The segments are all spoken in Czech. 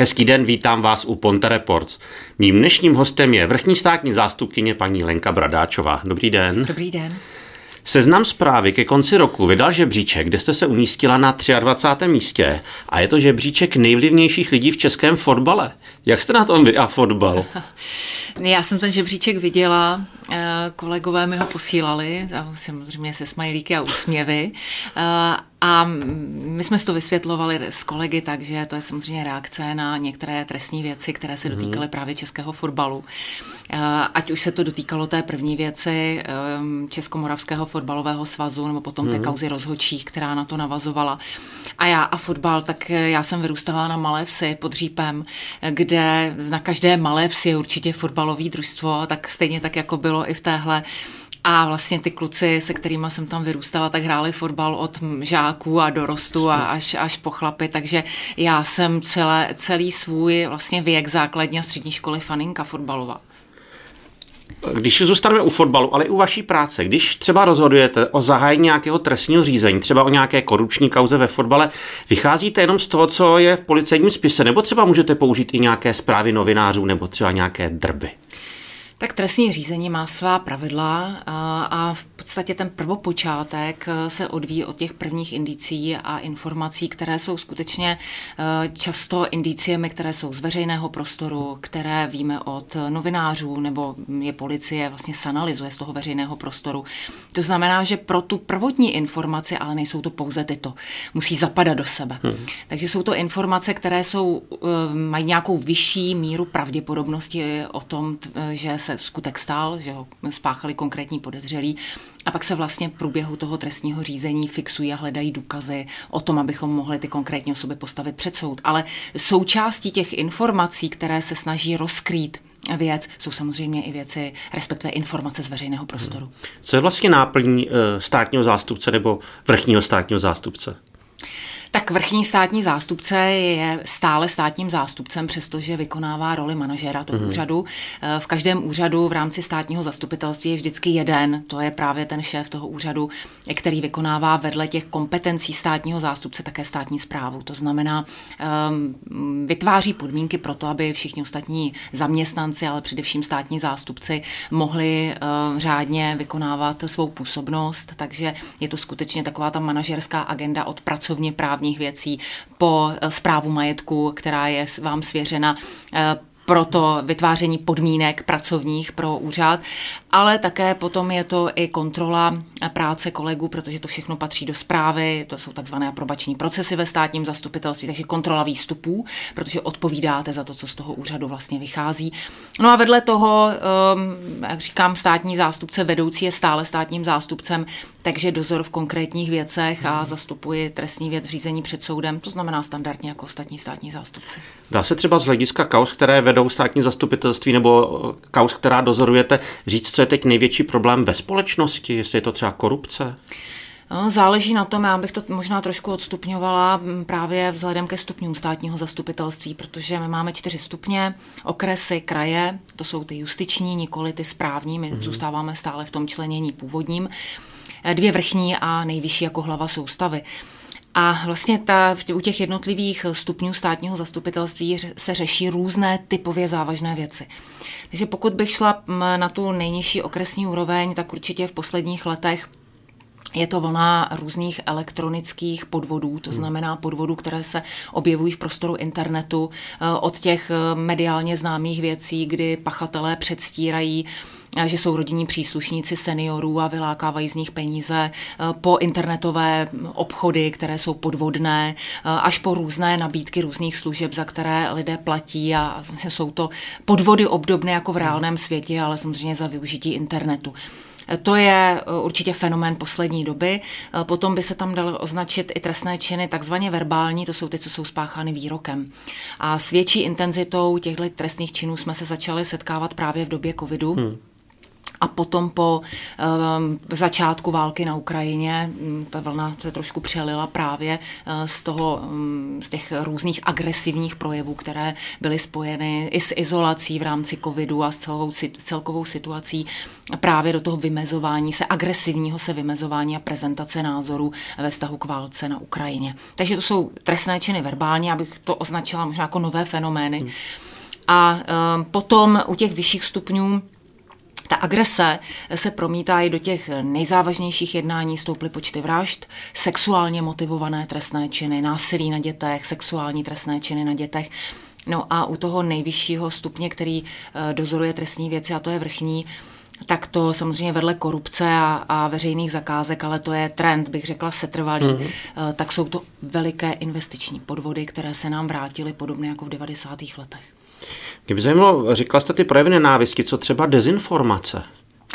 Hezký den, vítám vás u Ponte Reports. Mým dnešním hostem je vrchní státní zástupkyně paní Lenka Bradáčová. Dobrý den. Dobrý den. Seznam zprávy ke konci roku vydal žebříček, kde jste se umístila na 23. místě a je to žebříček nejvlivnějších lidí v českém fotbale. Jak jste na tom vy a fotbal? Já jsem ten žebříček viděla, kolegové mi ho posílali, samozřejmě se smajlíky a úsměvy. Eh, a my jsme si to vysvětlovali s kolegy tak, že to je samozřejmě reakce na některé trestní věci, které se mhm. dotýkaly právě českého fotbalu. Eh, ať už se to dotýkalo té první věci Českomoravského fotbalového svazu, nebo potom té mhm. kauzy rozhočích, která na to navazovala. A já a fotbal, tak já jsem vyrůstala na malé vsi pod Řípem, kde na každé malé vsi je určitě fotbalový družstvo, tak stejně tak, jako bylo i v téhle a vlastně ty kluci, se kterými jsem tam vyrůstala, tak hráli fotbal od žáků a dorostu a až, až po chlapy, takže já jsem celé, celý svůj vlastně věk základní a střední školy faninka fotbalová. Když zůstaneme u fotbalu, ale i u vaší práce, když třeba rozhodujete o zahájení nějakého trestního řízení, třeba o nějaké korupční kauze ve fotbale, vycházíte jenom z toho, co je v policejním spise, nebo třeba můžete použít i nějaké zprávy novinářů nebo třeba nějaké drby? Tak trestní řízení má svá pravidla a v podstatě ten prvopočátek e, se odvíjí od těch prvních indicí a informací, které jsou skutečně e, často indiciemi, které jsou z veřejného prostoru, které víme od novinářů nebo je policie vlastně sanalizuje z toho veřejného prostoru. To znamená, že pro tu prvotní informaci, ale nejsou to pouze tyto, musí zapadat do sebe. Hmm. Takže jsou to informace, které jsou, e, mají nějakou vyšší míru pravděpodobnosti o tom, že se skutek stál, že ho spáchali konkrétní podezřelí a pak se vlastně v průběhu toho trestního řízení fixují a hledají důkazy o tom, abychom mohli ty konkrétní osoby postavit před soud. Ale součástí těch informací, které se snaží rozkrýt věc, jsou samozřejmě i věci, respektive informace z veřejného prostoru. Co je vlastně náplní eh, státního zástupce nebo vrchního státního zástupce? Tak vrchní státní zástupce je stále státním zástupcem, přestože vykonává roli manažera toho mm. úřadu. Eh, v každém úřadu v rámci státního zastupitelství je vždycky jeden, to je právě ten šéf toho úřadu, který vykonává vedle těch kompetencí státního zástupce také státní zprávu. To znamená, ehm, vytváří podmínky pro to, aby všichni ostatní zaměstnanci, ale především státní zástupci mohli eh, řádně vykonávat svou působnost, takže je to skutečně taková ta manažerská agenda od pracovně právě právních věcí po zprávu majetku, která je vám svěřena eh, pro to vytváření podmínek pracovních pro úřad, ale také potom je to i kontrola práce kolegů, protože to všechno patří do zprávy, to jsou takzvané aprobační procesy ve státním zastupitelství, takže kontrola výstupů, protože odpovídáte za to, co z toho úřadu vlastně vychází. No a vedle toho, ehm, jak říkám, státní zástupce vedoucí je stále státním zástupcem, takže dozor v konkrétních věcech a zastupuje trestní věc v řízení před soudem, to znamená standardně jako ostatní státní zástupci. Dá se třeba z hlediska kaus, které vedou státní zastupitelství nebo kaus, která dozorujete, říct, co je teď největší problém ve společnosti, jestli je to třeba korupce? No, záleží na tom, já bych to možná trošku odstupňovala právě vzhledem ke stupňům státního zastupitelství, protože my máme čtyři stupně, okresy, kraje, to jsou ty justiční, nikoli ty správní, my mm-hmm. zůstáváme stále v tom členění původním, dvě vrchní a nejvyšší jako hlava soustavy. A vlastně ta, u těch jednotlivých stupňů státního zastupitelství se řeší různé typově závažné věci. Takže pokud bych šla na tu nejnižší okresní úroveň, tak určitě v posledních letech je to vlna různých elektronických podvodů, to hmm. znamená podvodů, které se objevují v prostoru internetu, eh, od těch eh, mediálně známých věcí, kdy pachatelé předstírají že jsou rodinní příslušníci seniorů a vylákávají z nich peníze, po internetové obchody, které jsou podvodné, až po různé nabídky různých služeb, za které lidé platí a vlastně jsou to podvody obdobné jako v reálném světě, ale samozřejmě za využití internetu. To je určitě fenomén poslední doby. Potom by se tam dalo označit i trestné činy takzvaně verbální, to jsou ty, co jsou spáchány výrokem. A s větší intenzitou těchto trestných činů jsme se začali setkávat právě v době covidu. Hmm A potom po um, začátku války na Ukrajině um, ta vlna se trošku přelila právě uh, z toho, um, z těch různých agresivních projevů, které byly spojeny i s izolací v rámci covidu a s celou, celkovou situací právě do toho vymezování se, agresivního se vymezování a prezentace názorů ve vztahu k válce na Ukrajině. Takže to jsou trestné činy verbální, abych to označila možná jako nové fenomény. Hmm. A um, potom u těch vyšších stupňů ta agrese se promítá i do těch nejzávažnějších jednání, stouply počty vražd, sexuálně motivované trestné činy, násilí na dětech, sexuální trestné činy na dětech. No a u toho nejvyššího stupně, který eh, dozoruje trestní věci, a to je vrchní, tak to samozřejmě vedle korupce a, a veřejných zakázek, ale to je trend, bych řekla, setrvalý, mm-hmm. tak jsou to veliké investiční podvody, které se nám vrátily podobně jako v 90. letech. Mě by zajímalo, říkala jste ty projevy nenávisti, co třeba dezinformace?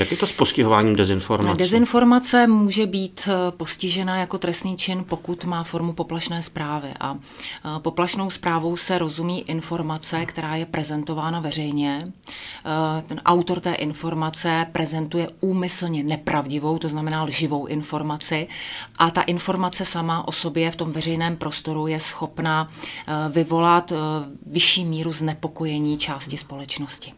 Jak je to s postihováním dezinformace? Dezinformace může být eh, postižena jako trestný čin, pokud má formu poplašné zprávy. A eh, poplašnou zprávou se rozumí informace, která je prezentována veřejně. Eh, ten autor té informace prezentuje úmyslně nepravdivou, to znamená lživou informaci. A ta informace sama o sobě v tom veřejném prostoru je schopna vyvolat vyšší míru znepokojení části společnosti.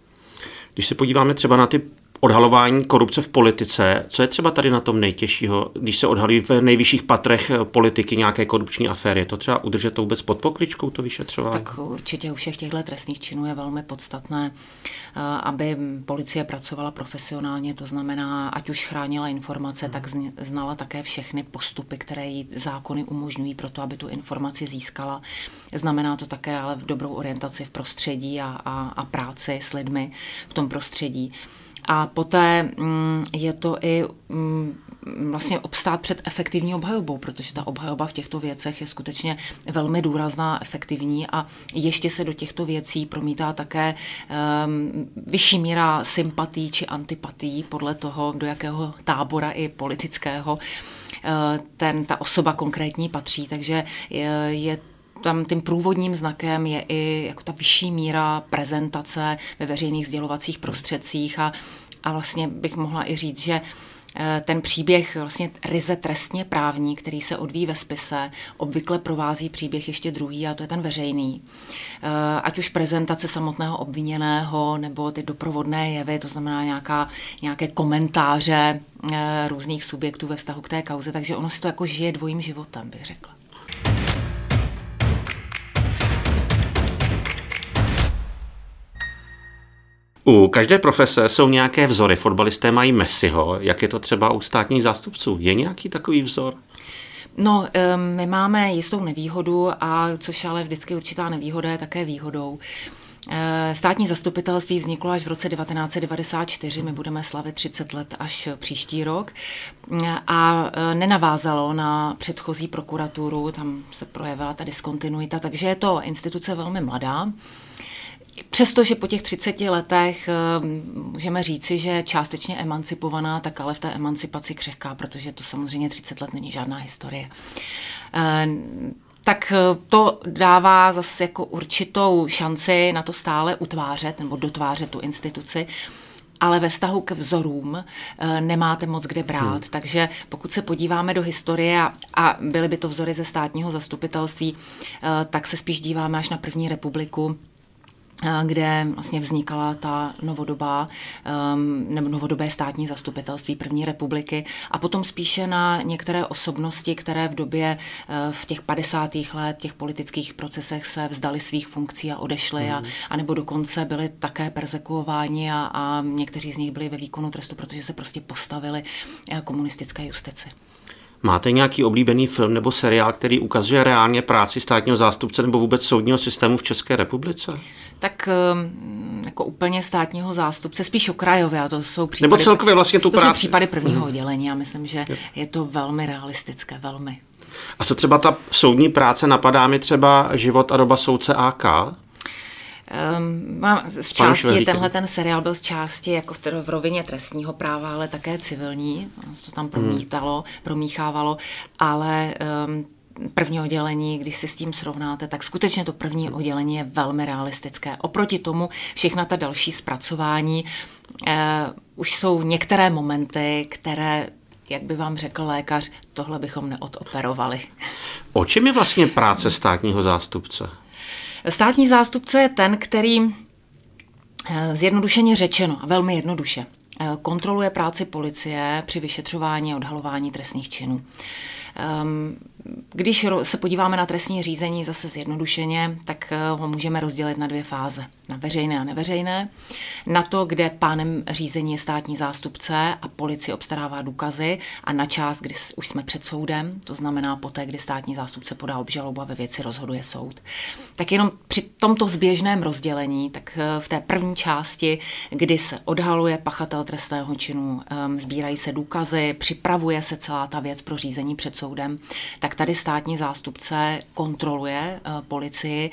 Když se podíváme třeba na ty odhalování korupce v politice. Co je třeba tady na tom nejtěžšího, když se odhalí v nejvyšších patrech politiky nějaké korupční aféry? Je to třeba udržet to vůbec pod pokličkou, to vyšetřování? Tak určitě u všech těchto trestných činů je velmi podstatné, eh, aby policie pracovala profesionálně, to znamená, ať už chránila informace, tak znala také všechny postupy, které jí zákony umožňují pro to, aby tu informaci získala. Znamená to také ale dobrou orientaci v prostředí a, a, a práci s lidmi v tom prostředí. A poté mm, je to i mm, vlastně obstát před efektivní obhajobou, protože ta obhajoba v těchto věcech je skutečně velmi důrazná, efektivní a ještě se do těchto věcí promítá také um, vyšší míra sympatí či antipatí podle toho, do jakého tábora i politického uh, ten, ta osoba konkrétní patří. Takže je, je tam tím průvodním znakem je i jako ta vyšší míra prezentace ve veřejných sdělovacích prostředcích a, a vlastně bych mohla i říct, že eh, ten příběh vlastně ryze trestně právní, který se odvíjí ve spise, obvykle provází příběh ještě druhý a to je ten veřejný. Eh, ať už prezentace samotného obviněného nebo ty doprovodné jevy, to znamená nějaká, nějaké komentáře eh, různých subjektů ve vztahu k té kauze, takže ono si to jako žije dvojím životem, bych řekla. U každé profese jsou nějaké vzory. Fotbalisté mají Messiho. Jak je to třeba u státních zástupců? Je nějaký takový vzor? No, my máme jistou nevýhodu, a což ale vždycky určitá nevýhoda je také výhodou. Eh, státní zastupitelství vzniklo až v roce 1994, my budeme slavit 30 let až příští rok a eh, nenavázalo na předchozí prokuraturu, tam se projevila ta diskontinuita, takže je to instituce velmi mladá. Přestože po těch 30 letech eh, můžeme říci, že částečně emancipovaná, tak ale v té emancipaci křehká, protože to samozřejmě 30 let není žádná historie. Eh, tak eh, to dává zase jako určitou šanci na to stále utvářet nebo dotvářet tu instituci ale ve vztahu k vzorům nemáte moc kde brát. Hmm. Takže pokud se podíváme do historie a, a byly by to vzory ze státního zastupitelství, tak se spíš díváme až na první republiku, kde vlastně vznikala ta novodobá um, nebo novodobé státní zastupitelství první republiky a potom spíše na některé osobnosti, které v době uh, v těch 50. let těch politických procesech se vzdali svých funkcí a odešli mm. a, a nebo dokonce byli také persekuováni a, a někteří z nich byli ve výkonu trestu, protože se prostě postavili uh, komunistické justici. Máte nějaký oblíbený film nebo seriál, který ukazuje reálně práci státního zástupce nebo vůbec soudního systému v České republice? Tak ehm, jako úplně státního zástupce, spíš okrajově, a to jsou případy... Nebo celkově vlastně tu to práci. jsou případy prvního mhm. oddělení a myslím, že je to velmi realistické, velmi. A co třeba ta soudní práce, napadá mi třeba život a doba soudce AK? Um, mám z části, tenhle ten seriál byl z části jako v, v rovině trestního práva, ale také civilní, to tam promítalo, hmm. promíchávalo, ale um, první oddělení, když si s tím srovnáte, tak skutečně to první oddělení je velmi realistické. Oproti tomu všechna ta další zpracování eh, už jsou některé momenty, které jak by vám řekl lékař, tohle bychom neodoperovali. O čem je vlastně práce státního zástupce? Státní zástupce je ten, který eh, zjednodušeně řečeno a velmi jednoduše eh, kontroluje práci policie při vyšetřování a odhalování trestných činů. Ehm, když se podíváme na trestní řízení zase zjednodušeně, tak eh, ho můžeme rozdělit na dvě fáze. Na veřejné a neveřejné. Na to, kde pánem řízení je státní zástupce a policie obstarává důkazy a na část, kdy už jsme před soudem, to znamená poté, kdy státní zástupce podá obžalobu a ve věci rozhoduje soud. Tak jenom při tomto zběžném rozdělení, tak eh, v té první části, kdy se odhaluje pachatel trestného činu, ehm, sbírají se důkazy, připravuje se celá ta věc pro řízení před soudem, tak tady státní zástupce kontroluje uh, policii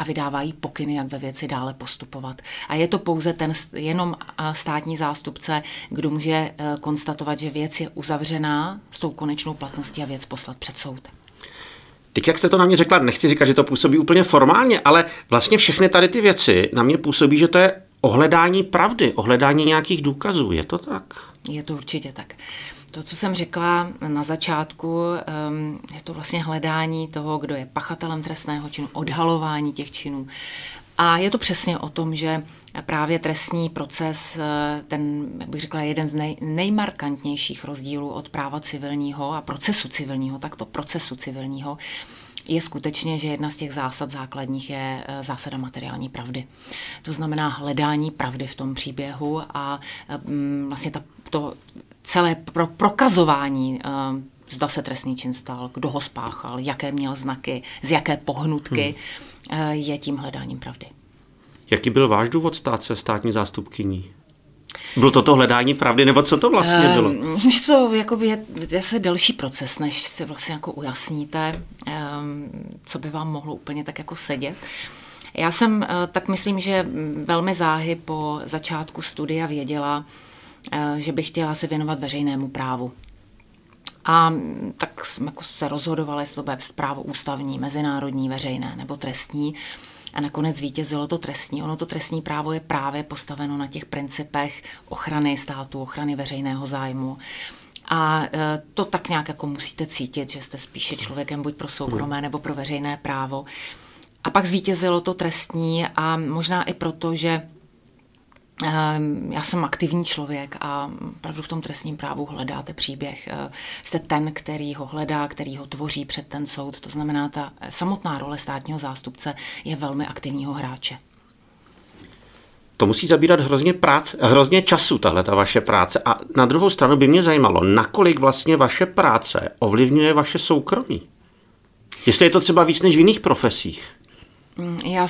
a vydávají pokyny, jak ve věci dále postupovat. A je to pouze ten jenom eh, státní zástupce, kdo může eh, konstatovat, že věc je uzavřená s tou konečnou platností a věc poslat před soud. Teď, jak jste to na mě řekla, nechci říkat, že to působí úplně formálně, ale vlastně všechny tady ty věci na mě působí, že to je ohledání pravdy, ohledání nějakých důkazů. Je to tak? Je to určitě tak. To, co jsem řekla na začátku, um, je to vlastně hledání toho, kdo je pachatelem trestného činu, odhalování těch činů. A je to přesně o tom, že právě trestní proces, eh, ten, jak bych řekla, jeden z nej, nejmarkantnějších rozdílů od práva civilního a procesu civilního, takto procesu civilního, je skutečně, že jedna z těch zásad základních je eh, zásada materiální pravdy. To znamená hledání pravdy v tom příběhu a mm, vlastně ta, to celé pro prokazování, uh, zda se trestný čin stal, kdo ho spáchal, jaké měl znaky, z jaké pohnutky, hmm. je tím hledáním pravdy. Jaký byl váš důvod stát se státní zástupkyní? Bylo to to hledání pravdy, nebo co to vlastně ehm, bylo? Myslím, že to jakoby je zase delší proces, než si vlastně jako ujasníte, um, co by vám mohlo úplně tak jako sedět. Já jsem, tak myslím, že velmi záhy po začátku studia věděla, Eh, že bych chtěla se věnovat veřejnému právu. A tak jsme jako se rozhodovali, jestli to bude právo ústavní, mezinárodní, veřejné nebo trestní. A nakonec vítězilo to trestní. Ono to trestní právo je právě postaveno na těch principech ochrany státu, ochrany veřejného zájmu. A eh, to tak nějak jako musíte cítit, že jste spíše člověkem buď pro soukromé nebo pro veřejné právo. A pak zvítězilo to trestní a možná i proto, že já jsem aktivní člověk a opravdu v tom trestním právu hledáte příběh. Eh, jste ten, který ho hledá, který ho tvoří před ten soud. To znamená, ta samotná role státního zástupce je velmi aktivního hráče. To musí zabírat hrozně, práce, hrozně času, tahle ta vaše práce. A na druhou stranu by mě zajímalo, nakolik vlastně vaše práce ovlivňuje vaše soukromí. Jestli je to třeba víc než v jiných profesích. Mm, já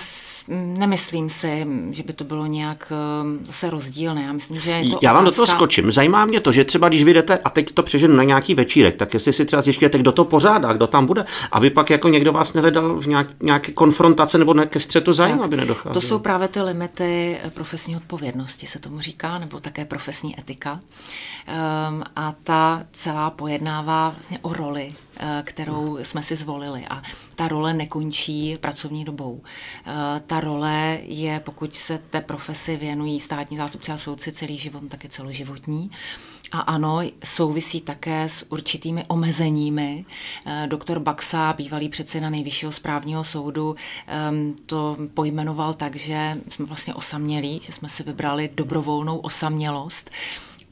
nemyslím si, že by to bylo nějak eh, zase rozdílné. Já myslím, že je to Já vám otázka... do toho skočím. Zajímá mě to, že třeba když vyjdete, a teď to přeženu na nějaký večírek, tak jestli si třeba zjišťujete, kdo to pořádá, kdo tam bude, aby pak jako někdo vás nehledal v nějak, nějaké konfrontace nebo ke střetu zájmu, aby nedocházelo. To jsou právě ty limity profesní odpovědnosti, se tomu říká, nebo také profesní etika. Um, a ta celá pojednává vlastně o roli Eh, kterou jsme si zvolili. A ta role nekončí pracovní dobou. Eh, ta role je, pokud se té profesi věnují státní zástupci a soudci celý život, tak je celoživotní. A ano, souvisí také s určitými omezeními. Eh, doktor Baxa, bývalý předseda nejvyššího správního soudu, to pojmenoval tak, že jsme vlastně osamělí, že jsme si vybrali dobrovolnou osamělost.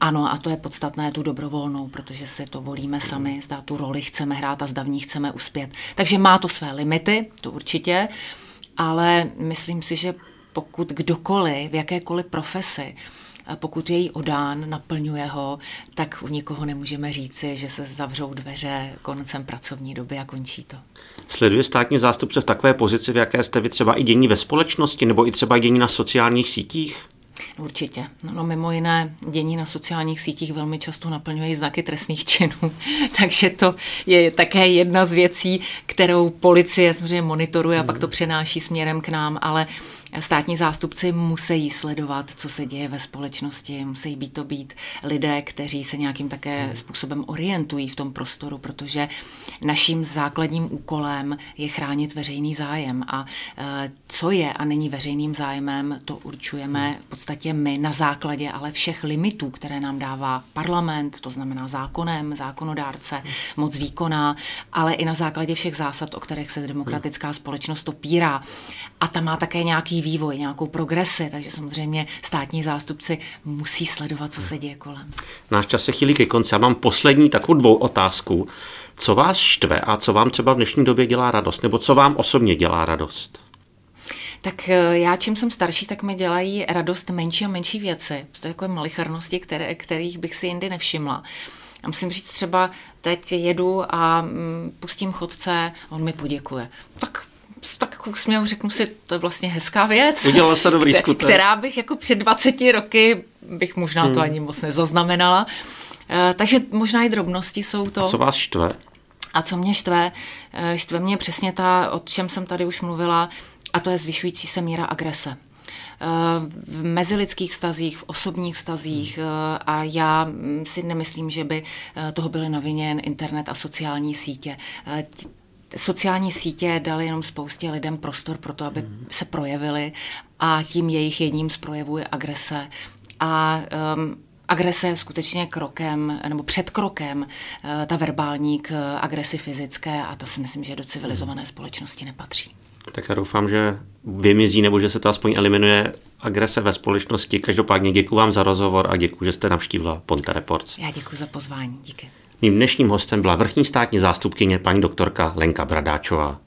Ano, a to je podstatné, tu dobrovolnou, protože si to volíme sami, zda tu roli chceme hrát a zda v ní chceme uspět. Takže má to své limity, to určitě, ale myslím si, že pokud kdokoliv v jakékoliv profesi, pokud je jí odán, naplňuje ho, tak u nikoho nemůžeme říci, že se zavřou dveře koncem pracovní doby a končí to. Sleduje státní zástupce v takové pozici, v jaké jste vy třeba i dění ve společnosti nebo i třeba dění na sociálních sítích? Určitě. No, mimo jiné dění na sociálních sítích velmi často naplňuje znaky trestných činů, takže to je také jedna z věcí, kterou policie samozřejmě monitoruje a pak to přenáší směrem k nám, ale Státní zástupci musí sledovat, co se děje ve společnosti, musí být to být lidé, kteří se nějakým také způsobem orientují v tom prostoru, protože naším základním úkolem je chránit veřejný zájem. A e, co je a není veřejným zájmem, to určujeme v podstatě my na základě ale všech limitů, které nám dává parlament, to znamená zákonem, zákonodárce, moc výkona, ale i na základě všech zásad, o kterých se demokratická společnost opírá. A ta má také nějaký vývoj, nějakou progresi, takže samozřejmě státní zástupci musí sledovat, co se děje kolem. Náš čas se chýlí ke konci. Já mám poslední takovou dvou otázku. Co vás štve a co vám třeba v dnešní době dělá radost? Nebo co vám osobně dělá radost? Tak eh, já, čím jsem starší, tak mi dělají radost menší a menší věci. To je takové malicharnosti, které, kterých bych si jindy nevšimla. A musím říct třeba, teď jedu a mm, pustím chodce, on mi poděkuje. Tak tak jako směl řeknu si, to je vlastně hezká věc. Udělala se dobrý skutek. Která bych jako před 20 roky bych možná hmm. to ani moc nezaznamenala. Uh, takže možná i drobnosti jsou to. A co vás štve? A co mě štve? Uh, štve mě přesně ta, o čem jsem tady už mluvila, a to je zvyšující se míra agrese eh, v mezilidských vztazích, v osobních vztazích a já mm, si nemyslím, že by toho byly na vině internet a sociální sítě sociální sítě dali jenom spoustě lidem prostor pro to, aby mm. se projevili a tím jejich jedním z projevů je agrese. A um, agrese je skutečně krokem, nebo před krokem, uh, ta verbální k agresi fyzické a to si myslím, že do civilizované společnosti nepatří. Tak já doufám, že vymizí nebo že se to aspoň eliminuje agrese ve společnosti. Každopádně děkuji vám za rozhovor a děkuji, že jste navštívila Ponte Reports. Já děkuji za pozvání. Díky. Mým dnešním hostem byla vrchní státní zástupkyně paní doktorka Lenka Bradáčová.